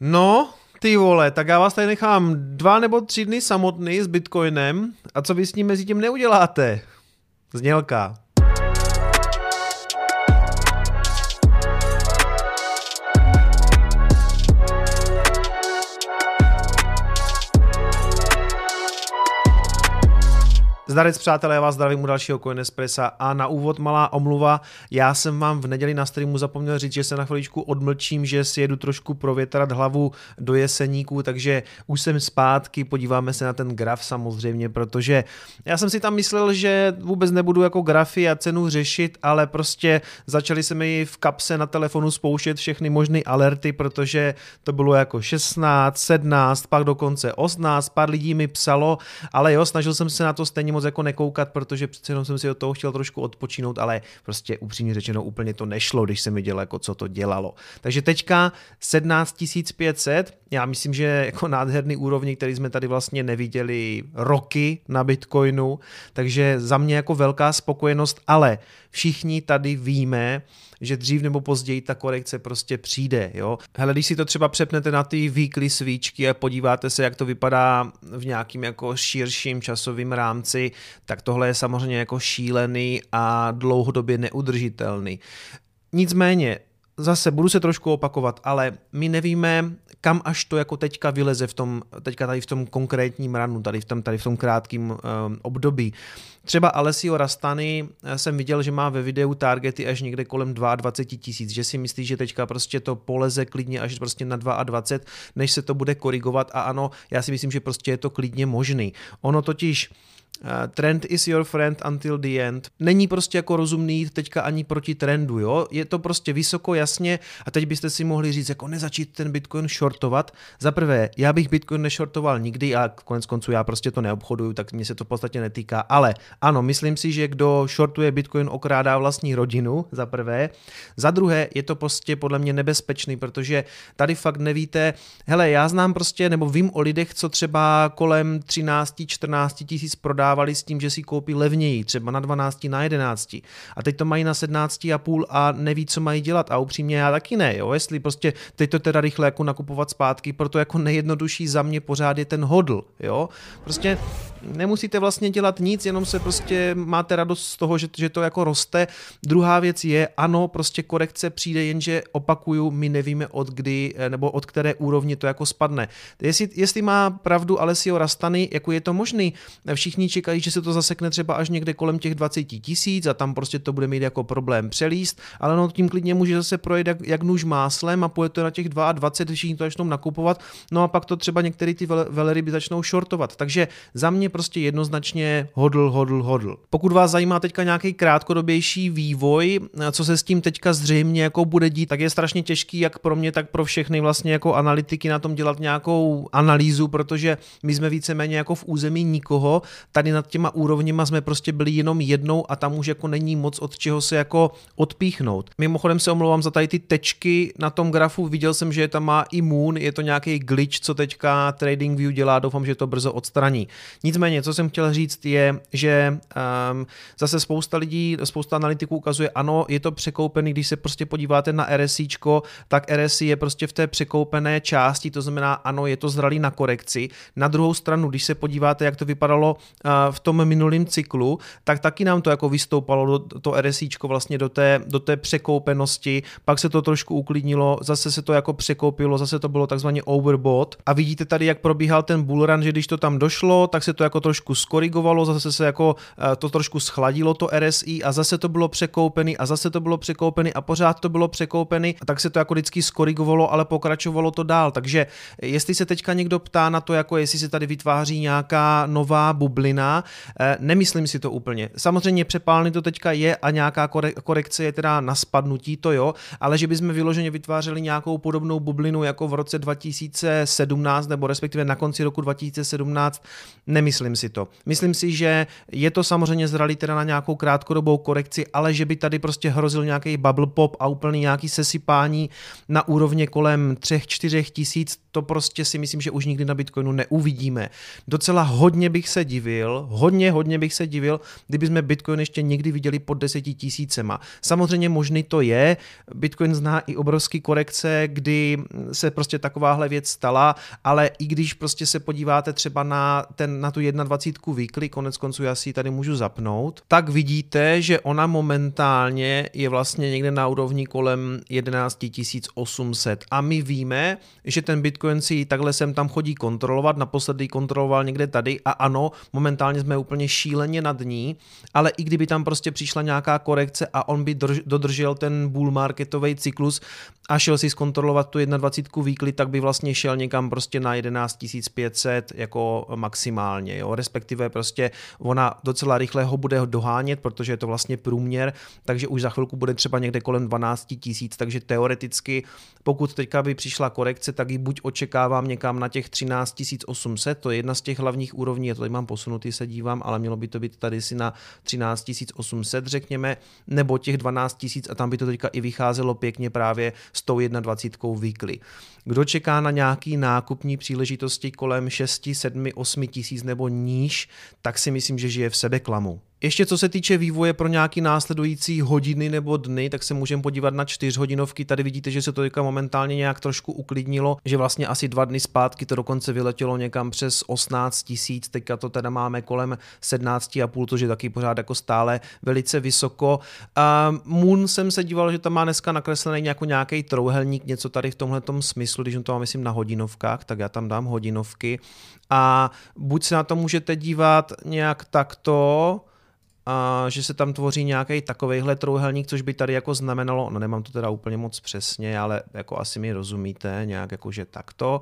No, ty vole, tak já vás tady nechám dva nebo tři dny samotný s Bitcoinem a co vy s ním mezi tím neuděláte? Znělka. Zdarec přátelé, já vás zdravím u dalšího Coin Espressa a na úvod malá omluva. Já jsem vám v neděli na streamu zapomněl říct, že se na chviličku odmlčím, že si jedu trošku provětrat hlavu do jeseníku, takže už jsem zpátky, podíváme se na ten graf samozřejmě, protože já jsem si tam myslel, že vůbec nebudu jako grafy a cenu řešit, ale prostě začali se mi v kapse na telefonu spouštět všechny možné alerty, protože to bylo jako 16, 17, pak dokonce 18, pár lidí mi psalo, ale jo, snažil jsem se na to stejně moc jako nekoukat, protože přece jenom jsem si od toho chtěl trošku odpočinout, ale prostě upřímně řečeno úplně to nešlo, když jsem viděl, jako co to dělalo. Takže teďka 17 500, já myslím, že jako nádherný úrovni, který jsme tady vlastně neviděli roky na Bitcoinu, takže za mě jako velká spokojenost, ale všichni tady víme, že dřív nebo později ta korekce prostě přijde. Jo? Hele, když si to třeba přepnete na ty weekly svíčky a podíváte se, jak to vypadá v nějakým jako širším časovým rámci, tak tohle je samozřejmě jako šílený a dlouhodobě neudržitelný. Nicméně, zase budu se trošku opakovat, ale my nevíme, kam až to jako teďka vyleze v tom, teďka tady v tom konkrétním ranu, tady v tom, tady v tom krátkém um, období. Třeba Alessio Rastany eh, jsem viděl, že má ve videu targety až někde kolem 22 tisíc, že si myslí, že teďka prostě to poleze klidně až prostě na 22, než se to bude korigovat a ano, já si myslím, že prostě je to klidně možný. Ono totiž Eh, trend is your friend until the end. Není prostě jako rozumný jít teďka ani proti trendu, jo? Je to prostě vysoko, jasně a teď byste si mohli říct, jako nezačít ten Bitcoin shortovat. Za prvé, já bych Bitcoin neshortoval nikdy a konec konců já prostě to neobchoduju, tak mě se to v podstatě netýká, ale ano, myslím si, že kdo shortuje Bitcoin okrádá vlastní rodinu, za prvé. Za druhé, je to prostě podle mě nebezpečný, protože tady fakt nevíte, hele, já znám prostě, nebo vím o lidech, co třeba kolem 13-14 tisíc prodá prodávali s tím, že si koupí levněji, třeba na 12, na 11. A teď to mají na 17 a neví, co mají dělat. A upřímně já taky ne, jo? jestli prostě teď to teda rychle jako nakupovat zpátky, proto jako nejjednodušší za mě pořád je ten hodl, jo. Prostě nemusíte vlastně dělat nic, jenom se prostě máte radost z toho, že, že to jako roste. Druhá věc je, ano, prostě korekce přijde, jenže opakuju, my nevíme od kdy eh, nebo od které úrovni to jako spadne. Jestli, jestli má pravdu Alessio Rastany, jako je to možný, všichni čekají, že se to zasekne třeba až někde kolem těch 20 tisíc a tam prostě to bude mít jako problém přelíst, ale no tím klidně může zase projet jak, jak nůž máslem a půjde to na těch 22, všichni to začnou nakupovat, no a pak to třeba některé ty veleryby začnou shortovat. Takže za mě prostě jednoznačně hodl, hodl, hodl. Pokud vás zajímá teďka nějaký krátkodobější vývoj, co se s tím teďka zřejmě jako bude dít, tak je strašně těžký jak pro mě, tak pro všechny vlastně jako analytiky na tom dělat nějakou analýzu, protože my jsme víceméně jako v území nikoho, tady nad těma úrovněma jsme prostě byli jenom jednou a tam už jako není moc od čeho se jako odpíchnout. Mimochodem se omlouvám za tady ty tečky na tom grafu, viděl jsem, že tam má i Moon, je to nějaký glitch, co teďka TradingView dělá, doufám, že to brzo odstraní. Nicméně, co jsem chtěl říct je, že um, zase spousta lidí, spousta analytiků ukazuje, ano, je to překoupený, když se prostě podíváte na RSI, tak RSI je prostě v té překoupené části, to znamená, ano, je to zralý na korekci. Na druhou stranu, když se podíváte, jak to vypadalo v tom minulém cyklu, tak taky nám to jako vystoupalo do, to RSIčko vlastně do té, do té překoupenosti, pak se to trošku uklidnilo, zase se to jako překoupilo, zase to bylo takzvaně overbought. A vidíte tady, jak probíhal ten bullrun, že když to tam došlo, tak se to jako trošku skorigovalo, zase se jako eh, to trošku schladilo to RSI a zase to bylo překoupený a zase to bylo překoupený a pořád to bylo překoupený. A tak se to jako vždycky skorigovalo, ale pokračovalo to dál. Takže jestli se teďka někdo ptá na to, jako jestli se tady vytváří nějaká nová bublina, bublina. Eh, nemyslím si to úplně. Samozřejmě přepálený to teďka je a nějaká korekce je teda na spadnutí, to jo, ale že bychom vyloženě vytvářeli nějakou podobnou bublinu jako v roce 2017 nebo respektive na konci roku 2017, nemyslím si to. Myslím si, že je to samozřejmě zralý teda na nějakou krátkodobou korekci, ale že by tady prostě hrozil nějaký bubble pop a úplný nějaký sesypání na úrovně kolem 3-4 tisíc, to prostě si myslím, že už nikdy na Bitcoinu neuvidíme. Docela hodně bych se divil, divil, hodně, hodně bych se divil, kdyby jsme Bitcoin ještě někdy viděli pod deseti tisícema. Samozřejmě možný to je, Bitcoin zná i obrovský korekce, kdy se prostě takováhle věc stala, ale i když prostě se podíváte třeba na, ten, na tu 21 weekly, konec konců já si ji tady můžu zapnout, tak vidíte, že ona momentálně je vlastně někde na úrovni kolem 11 800 a my víme, že ten Bitcoin si takhle sem tam chodí kontrolovat, naposledy kontroloval někde tady a ano, momentálně jsme úplně šíleně nad ní, ale i kdyby tam prostě přišla nějaká korekce a on by drž, dodržel ten bull marketový cyklus a šel si zkontrolovat tu 21 weekly, tak by vlastně šel někam prostě na 11 500 jako maximálně, jo, respektive prostě ona docela rychle ho bude dohánět, protože je to vlastně průměr, takže už za chvilku bude třeba někde kolem 12 tisíc, takže teoreticky, pokud teďka by přišla korekce, tak ji buď očekávám někam na těch 13 800, to je jedna z těch hlavních úrovní, já to tady mám posunutý, se dívám, ale mělo by to být tady si na 13 800, řekněme, nebo těch 12 tisíc a tam by to teďka i vycházelo pěkně právě s tou 21 weekly. Kdo čeká na nějaký nákupní příležitosti kolem 6, 7, 8 tisíc nebo níž, tak si myslím, že žije v sebeklamu. Ještě co se týče vývoje pro nějaký následující hodiny nebo dny, tak se můžeme podívat na čtyřhodinovky. Tady vidíte, že se to momentálně nějak trošku uklidnilo, že vlastně asi dva dny zpátky to dokonce vyletělo někam přes 18 tisíc, teďka to teda máme kolem 17,5, což je taky pořád jako stále velice vysoko. Uh, Moon jsem se díval, že tam má dneska nakreslený jako nějaký trouhelník, něco tady v tomhle smyslu, když to mám myslím na hodinovkách, tak já tam dám hodinovky a buď se na to můžete dívat nějak takto, a že se tam tvoří nějaký takovejhle trouhelník, což by tady jako znamenalo, no nemám to teda úplně moc přesně, ale jako asi mi rozumíte, nějak jakože takto.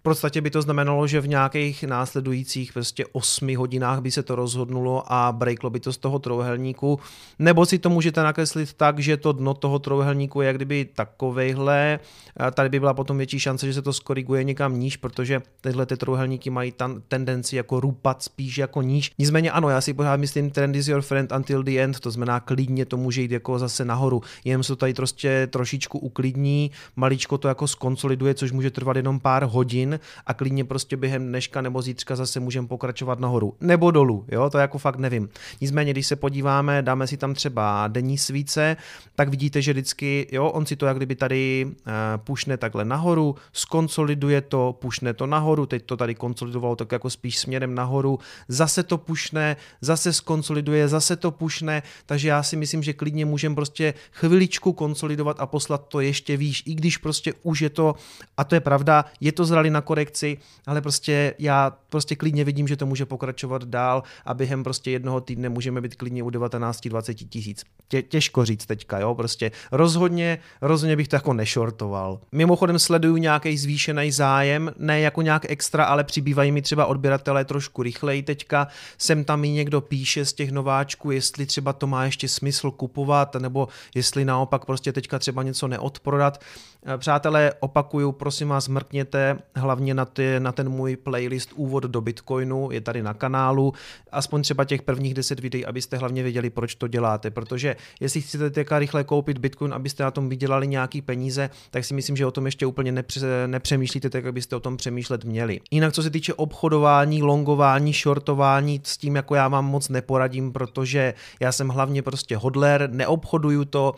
V podstatě by to znamenalo, že v nějakých následujících prostě 8 hodinách by se to rozhodnulo a breaklo by to z toho trouhelníku, nebo si to můžete nakreslit tak, že to dno toho trouhelníku je jak kdyby takovejhle, tady by byla potom větší šance, že se to skoriguje někam níž, protože tyhle ty trouhelníky mají tam tendenci jako rupat spíš jako níž. Nicméně ano, já si pořád myslím, trend is your friend until the end, to znamená klidně to může jít jako zase nahoru, jenom se to tady prostě trošičku uklidní, maličko to jako skonsoliduje, což může trvat jenom pár hodin, hodin a klidně prostě během dneška nebo zítřka zase můžeme pokračovat nahoru. Nebo dolů, jo, to jako fakt nevím. Nicméně, když se podíváme, dáme si tam třeba denní svíce, tak vidíte, že vždycky, jo, on si to jak kdyby tady uh, pušne takhle nahoru, skonsoliduje to, pušne to nahoru, teď to tady konsolidovalo tak jako spíš směrem nahoru, zase to pušne, zase skonsoliduje, zase to pušne, takže já si myslím, že klidně můžeme prostě chviličku konsolidovat a poslat to ještě výš, i když prostě už je to, a to je pravda, je to zrali na na korekci, ale prostě já prostě klidně vidím, že to může pokračovat dál a během prostě jednoho týdne můžeme být klidně u 19-20 tisíc. Tě, těžko říct teďka, jo, prostě rozhodně, rozhodně bych to jako nešortoval. Mimochodem sleduju nějaký zvýšený zájem, ne jako nějak extra, ale přibývají mi třeba odběratelé trošku rychleji teďka, sem tam mi někdo píše z těch nováčků, jestli třeba to má ještě smysl kupovat, nebo jestli naopak prostě teďka třeba něco neodprodat. Přátelé, opakuju, prosím vás, mrkněte hlavně na, ty, na ten můj playlist Úvod do Bitcoinu, je tady na kanálu, aspoň třeba těch prvních 10 videí, abyste hlavně věděli, proč to děláte, protože jestli chcete teďka rychle koupit Bitcoin, abyste na tom vydělali nějaký peníze, tak si myslím, že o tom ještě úplně nepře, nepřemýšlíte tak, abyste o tom přemýšlet měli. Jinak co se týče obchodování, longování, shortování, s tím jako já vám moc neporadím, protože já jsem hlavně prostě hodler, neobchoduju to,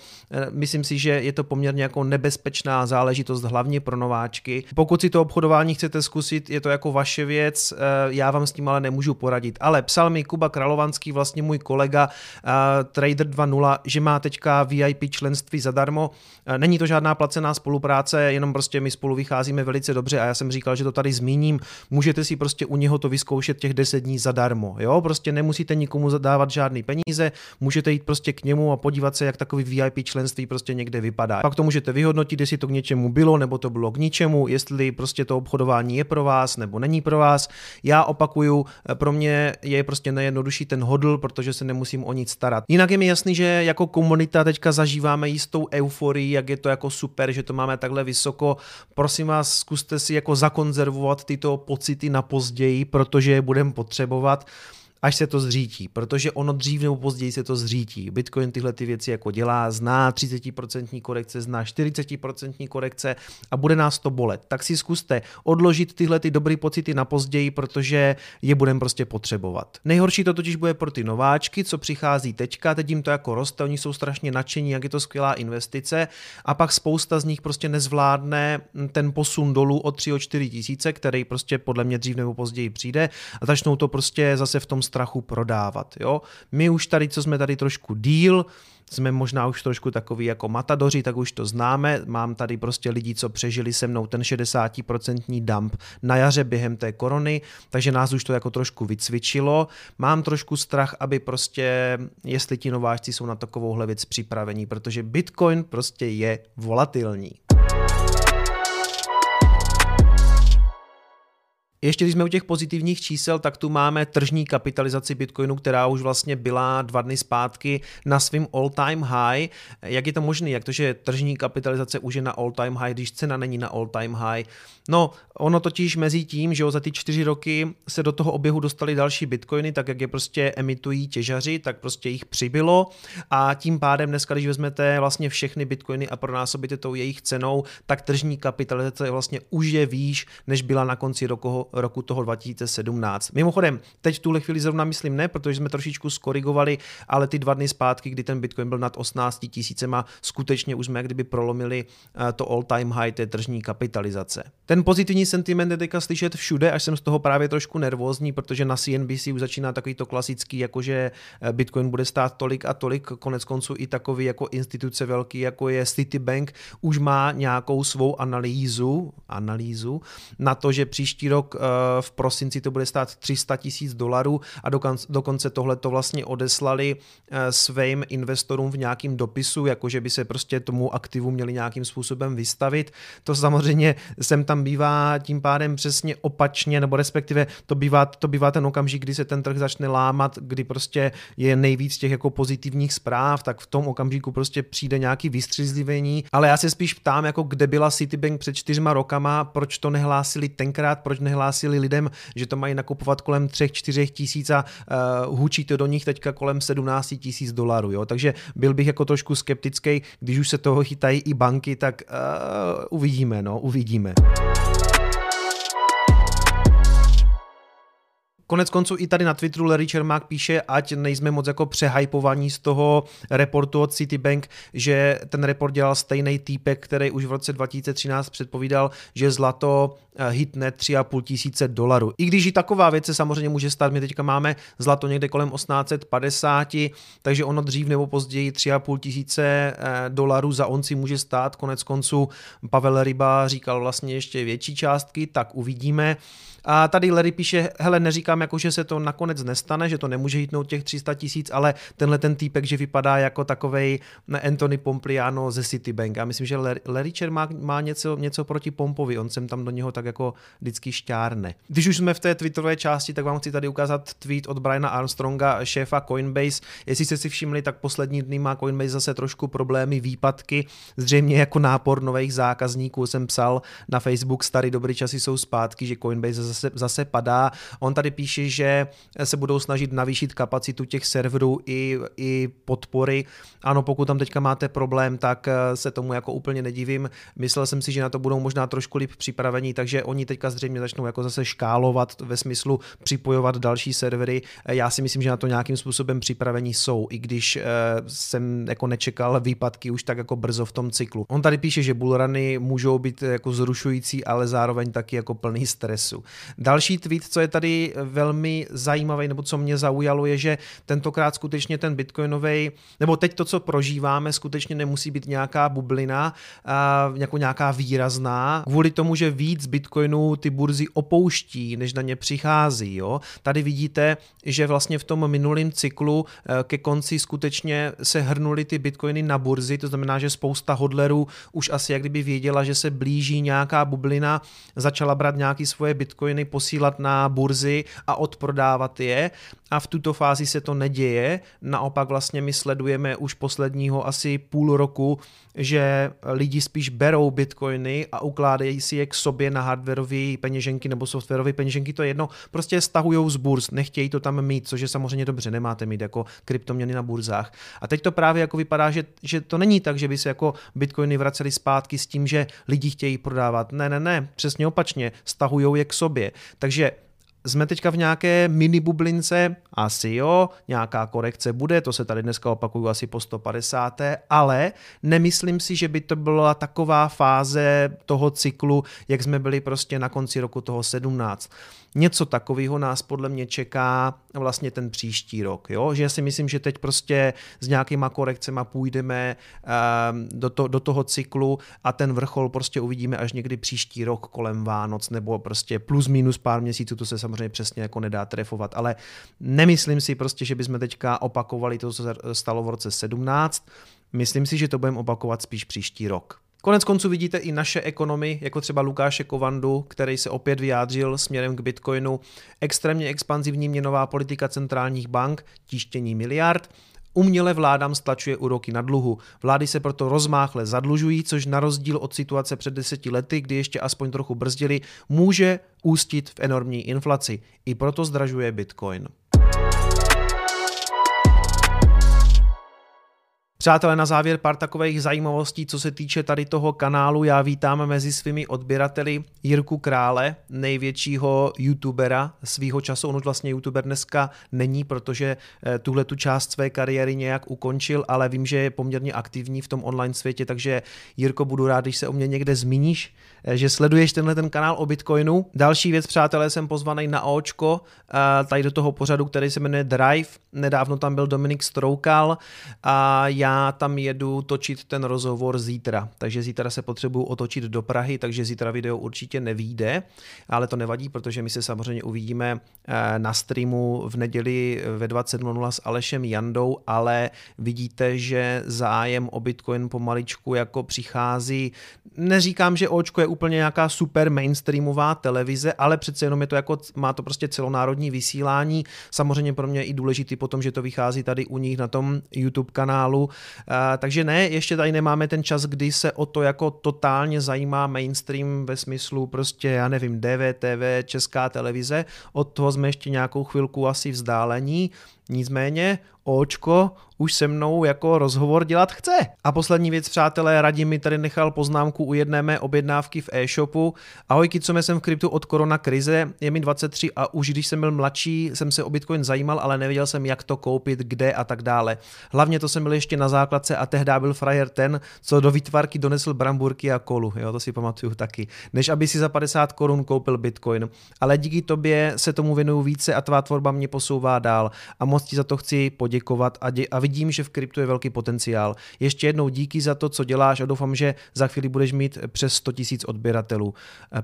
myslím si, že je to poměrně jako nebezpečná záležitost hlavně pro nováčky. Pokud si to obchodování chcete zkusit, je to jako vaše věc, eh, já vám s tím ale nemůžu poradit. Ale psal mi Kuba Kralovanský, vlastně můj kolega eh, Trader 2.0, že má teďka VIP členství zadarmo. Eh, není to žádná placená spolupráce, jenom prostě my spolu vycházíme velice dobře a já jsem říkal, že to tady zmíním. Můžete si prostě u něho to vyzkoušet těch 10 dní zadarmo. Jo, prostě nemusíte nikomu zadávat žádný peníze, můžete jít prostě k němu a podívat se, jak takový VIP členství prostě někde vypadá. Pak to můžete vyhodnotit, jestli to k něčemu bylo, nebo to bylo k ničemu, jestli prostě to obchodování je pro vás nebo není pro vás. Já opakuju, pro mě je prostě nejjednodušší ten hodl, protože se nemusím o nic starat. Jinak je mi jasný, že jako komunita teďka zažíváme jistou euforii, jak je to jako super, že to máme takhle vysoko. Prosím vás, zkuste si jako zakonzervovat tyto pocity na později, protože je budeme potřebovat až se to zřítí, protože ono dřív nebo později se to zřítí. Bitcoin tyhle ty věci jako dělá, zná 30% korekce, zná 40% korekce a bude nás to bolet. Tak si zkuste odložit tyhle ty dobré pocity na později, protože je budeme prostě potřebovat. Nejhorší to totiž bude pro ty nováčky, co přichází teďka, teď jim to jako roste, oni jsou strašně nadšení, jak je to skvělá investice a pak spousta z nich prostě nezvládne ten posun dolů o 3 o 4 tisíce, který prostě podle mě dřív nebo později přijde a začnou to prostě zase v tom strachu prodávat. Jo? My už tady, co jsme tady trošku díl, jsme možná už trošku takový jako matadoři, tak už to známe. Mám tady prostě lidi, co přežili se mnou ten 60% dump na jaře během té korony, takže nás už to jako trošku vycvičilo. Mám trošku strach, aby prostě, jestli ti nováčci jsou na takovouhle věc připravení, protože Bitcoin prostě je volatilní. Ještě když jsme u těch pozitivních čísel, tak tu máme tržní kapitalizaci Bitcoinu, která už vlastně byla dva dny zpátky na svým all-time high. Jak je to možné? Jak to, že tržní kapitalizace už je na all-time high, když cena není na all-time high? No, ono totiž mezi tím, že za ty čtyři roky se do toho oběhu dostali další bitcoiny, tak jak je prostě emitují těžaři, tak prostě jich přibylo a tím pádem dneska, když vezmete vlastně všechny bitcoiny a pronásobíte tou jejich cenou, tak tržní kapitalizace vlastně už je výš, než byla na konci roku, roku toho 2017. Mimochodem, teď tuhle chvíli zrovna myslím ne, protože jsme trošičku skorigovali, ale ty dva dny zpátky, kdy ten bitcoin byl nad 18 tisícema, skutečně už jsme jak kdyby prolomili eh, to all time high té tržní kapitalizace. Ten pozitivní sentiment je teďka slyšet všude, až jsem z toho právě trošku nervózní, protože na CNBC už začíná takový to klasický, jakože eh, Bitcoin bude stát tolik a tolik, konec konců i takový jako instituce velký, jako je Citibank, už má nějakou svou analýzu, analýzu na to, že příští rok v prosinci to bude stát 300 tisíc dolarů a dokonce tohle to vlastně odeslali eh, svým investorům v nějakým dopisu, jakože by se prostě tomu aktivu měli nějakým způsobem vystavit. To samozřejmě jsem tam bývá tím pádem přesně opačně, nebo respektive to bývá, to bývá ten okamžik, kdy se ten trh začne lámat, kdy prostě je nejvíc těch jako pozitivních zpráv, tak v tom okamžiku prostě přijde nějaký vystřízlivění, ale já se spíš ptám, jako kde byla Citibank před čtyřma rokama, proč to nehlásili tenkrát, proč nehlásili lidem, že to mají nakupovat kolem 3-4 tisíc a uh, hučí to do nich teďka kolem 17 tisíc dolarů, jo, takže byl bych jako trošku skeptický, když už se toho chytají i banky, tak uh, uvidíme, no, uvidíme. Konec konců i tady na Twitteru Larry Čermák píše, ať nejsme moc jako přehypovaní z toho reportu od Citibank, že ten report dělal stejný týpek, který už v roce 2013 předpovídal, že zlato eh, hitne 3,5 tisíce dolarů. I když i taková věc se samozřejmě může stát, my teďka máme zlato někde kolem 1850, takže ono dřív nebo později 3,5 tisíce eh, dolarů za onci může stát. Konec konců Pavel Ryba říkal vlastně ještě větší částky, tak uvidíme. A tady Larry píše, hele, neříkám jako, že se to nakonec nestane, že to nemůže hitnout těch 300 tisíc, ale tenhle ten týpek, že vypadá jako takovej Anthony Pompliano ze Citibank. A myslím, že Larry Čermák má něco, něco proti Pompovi, on sem tam do něho tak jako vždycky šťárne. Když už jsme v té twitterové části, tak vám chci tady ukázat tweet od Briana Armstronga, šéfa Coinbase. Jestli jste si všimli, tak poslední dny má Coinbase zase trošku problémy, výpadky, zřejmě jako nápor nových zákazníků. Jsem psal na Facebook, starý dobrý časy jsou zpátky, že Coinbase zase, zase padá. On tady píše, že se budou snažit navýšit kapacitu těch serverů i, i podpory. Ano, pokud tam teďka máte problém, tak eh, se tomu jako úplně nedivím. Myslel jsem si, že na to budou možná trošku líp připravení, takže oni teďka zřejmě začnou jako zase škálovat ve smyslu připojovat další servery. Eh, já si myslím, že na to nějakým způsobem připravení jsou, i když eh, jsem jako nečekal výpadky už tak jako brzo v tom cyklu. On tady píše, že bullruny můžou být jako zrušující, ale zároveň taky jako plný stresu. Další tweet, co je tady velmi zajímavý, nebo co mě zaujalo, je, že tentokrát skutečně ten bitcoinový, nebo teď to, co prožíváme, skutečně nemusí být nějaká bublina, jako nějaká výrazná, kvůli tomu, že víc bitcoinů ty burzy opouští, než na ně přichází. Jo? Tady vidíte, že vlastně v tom minulém cyklu e, ke konci skutečně se hrnuly ty bitcoiny na burzy, to znamená, že spousta hodlerů už asi jak kdyby věděla, že se blíží nějaká bublina, začala brát nějaký svoje bitcoiny posílat na burzy a odprodávat je a v tuto fázi se to neděje. Naopak vlastně my sledujeme už posledního asi půl roku, že lidi spíš berou bitcoiny a ukládají si je k sobě na hardwareové peněženky nebo softwarové peněženky, to je jedno, prostě stahují z burz, nechtějí to tam mít, což je samozřejmě dobře, nemáte mít jako kryptoměny na burzách. A teď to právě jako vypadá, že, že to není tak, že by se jako bitcoiny vracely zpátky s tím, že lidi chtějí prodávat. Ne, ne, ne, přesně opačně, stahují je k sobě. Takže jsme teďka v nějaké mini bublince, asi jo, nějaká korekce bude, to se tady dneska opakuju asi po 150. Ale nemyslím si, že by to byla taková fáze toho cyklu, jak jsme byli prostě na konci roku toho 17. Něco takového nás podle mě čeká vlastně ten příští rok, jo? že já si myslím, že teď prostě s nějakýma korekcemi půjdeme um, do, to, do toho cyklu a ten vrchol prostě uvidíme až někdy příští rok kolem Vánoc nebo prostě plus minus pár měsíců, to se samozřejmě přesně jako nedá trefovat, ale nemyslím si prostě, že bychom teďka opakovali to, co se stalo v roce 17, myslím si, že to budeme opakovat spíš příští rok. Konec konců vidíte i naše ekonomy, jako třeba Lukáše Kovandu, který se opět vyjádřil směrem k Bitcoinu, extrémně expanzivní měnová politika centrálních bank, tištění miliard, Uměle vládám stlačuje úroky na dluhu. Vlády se proto rozmáchle zadlužují, což na rozdíl od situace před deseti lety, kdy ještě aspoň trochu brzdili, může ústit v enormní inflaci. I proto zdražuje Bitcoin. Přátelé, na závěr pár takových zajímavostí, co se týče tady toho kanálu. Já vítám mezi svými odběrateli Jirku Krále, největšího youtubera svýho času. On už vlastně youtuber dneska není, protože eh, tuhle tu část své kariéry nějak ukončil, ale vím, že je poměrně aktivní v tom online světě, takže Jirko, budu rád, když se o mě někde zmíníš, eh, že sleduješ tenhle ten kanál o Bitcoinu. Další věc, přátelé, jsem pozvaný na Očko, eh, tady do toho pořadu, který se jmenuje Drive. Nedávno tam byl Dominik Stroukal a já tam jedu točit ten rozhovor zítra, takže zítra se potřebuju otočit do Prahy, takže zítra video určitě nevíde, ale to nevadí, protože my se samozřejmě uvidíme eh, na streamu v neděli ve 20.00 s Alešem Jandou, ale vidíte, že zájem o Bitcoin pomaličku jako přichází. Neříkám, že Očko je úplně nějaká super mainstreamová televize, ale přece jenom je to jako, má to prostě celonárodní vysílání. Samozřejmě pro mě je i důležitý potom, že to vychází tady u nich na tom YouTube kanálu, takže ne, ještě tady nemáme ten čas, kdy se o to jako totálně zajímá mainstream ve smyslu prostě, já nevím, DVTV, česká televize, od toho jsme ještě nějakou chvilku asi vzdálení, nicméně Očko už se mnou jako rozhovor dělat chce. A poslední věc, přátelé, Radim mi tady nechal poznámku u jedné mé objednávky v e-shopu. Ahoj, co jsem v kryptu od korona krize, je mi 23 a už když jsem byl mladší, jsem se o Bitcoin zajímal, ale nevěděl jsem, jak to koupit, kde a tak dále. Hlavně to jsem byl ještě na základce a tehdy byl frajer ten, co do výtvarky donesl bramburky a kolu, jo, to si pamatuju taky, než aby si za 50 korun koupil Bitcoin. Ale díky tobě se tomu věnuju více a tvá tvorba mě posouvá dál a moc ti za to chci poděkovat a, dě- a vidím, že v kryptu je velký potenciál. Ještě jednou díky za to, co děláš a doufám, že za chvíli budeš mít přes 100 000 odběratelů.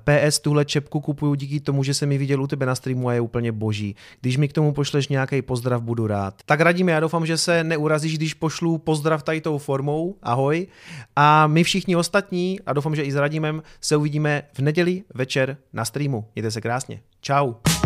PS, tuhle čepku kupuju díky tomu, že jsem mi viděl u tebe na streamu a je úplně boží. Když mi k tomu pošleš nějaký pozdrav, budu rád. Tak radím, já doufám, že se neurazíš, když pošlu pozdrav tady tou formou. Ahoj. A my všichni ostatní, a doufám, že i s Radimem, se uvidíme v neděli večer na streamu. Mějte se krásně. Ciao.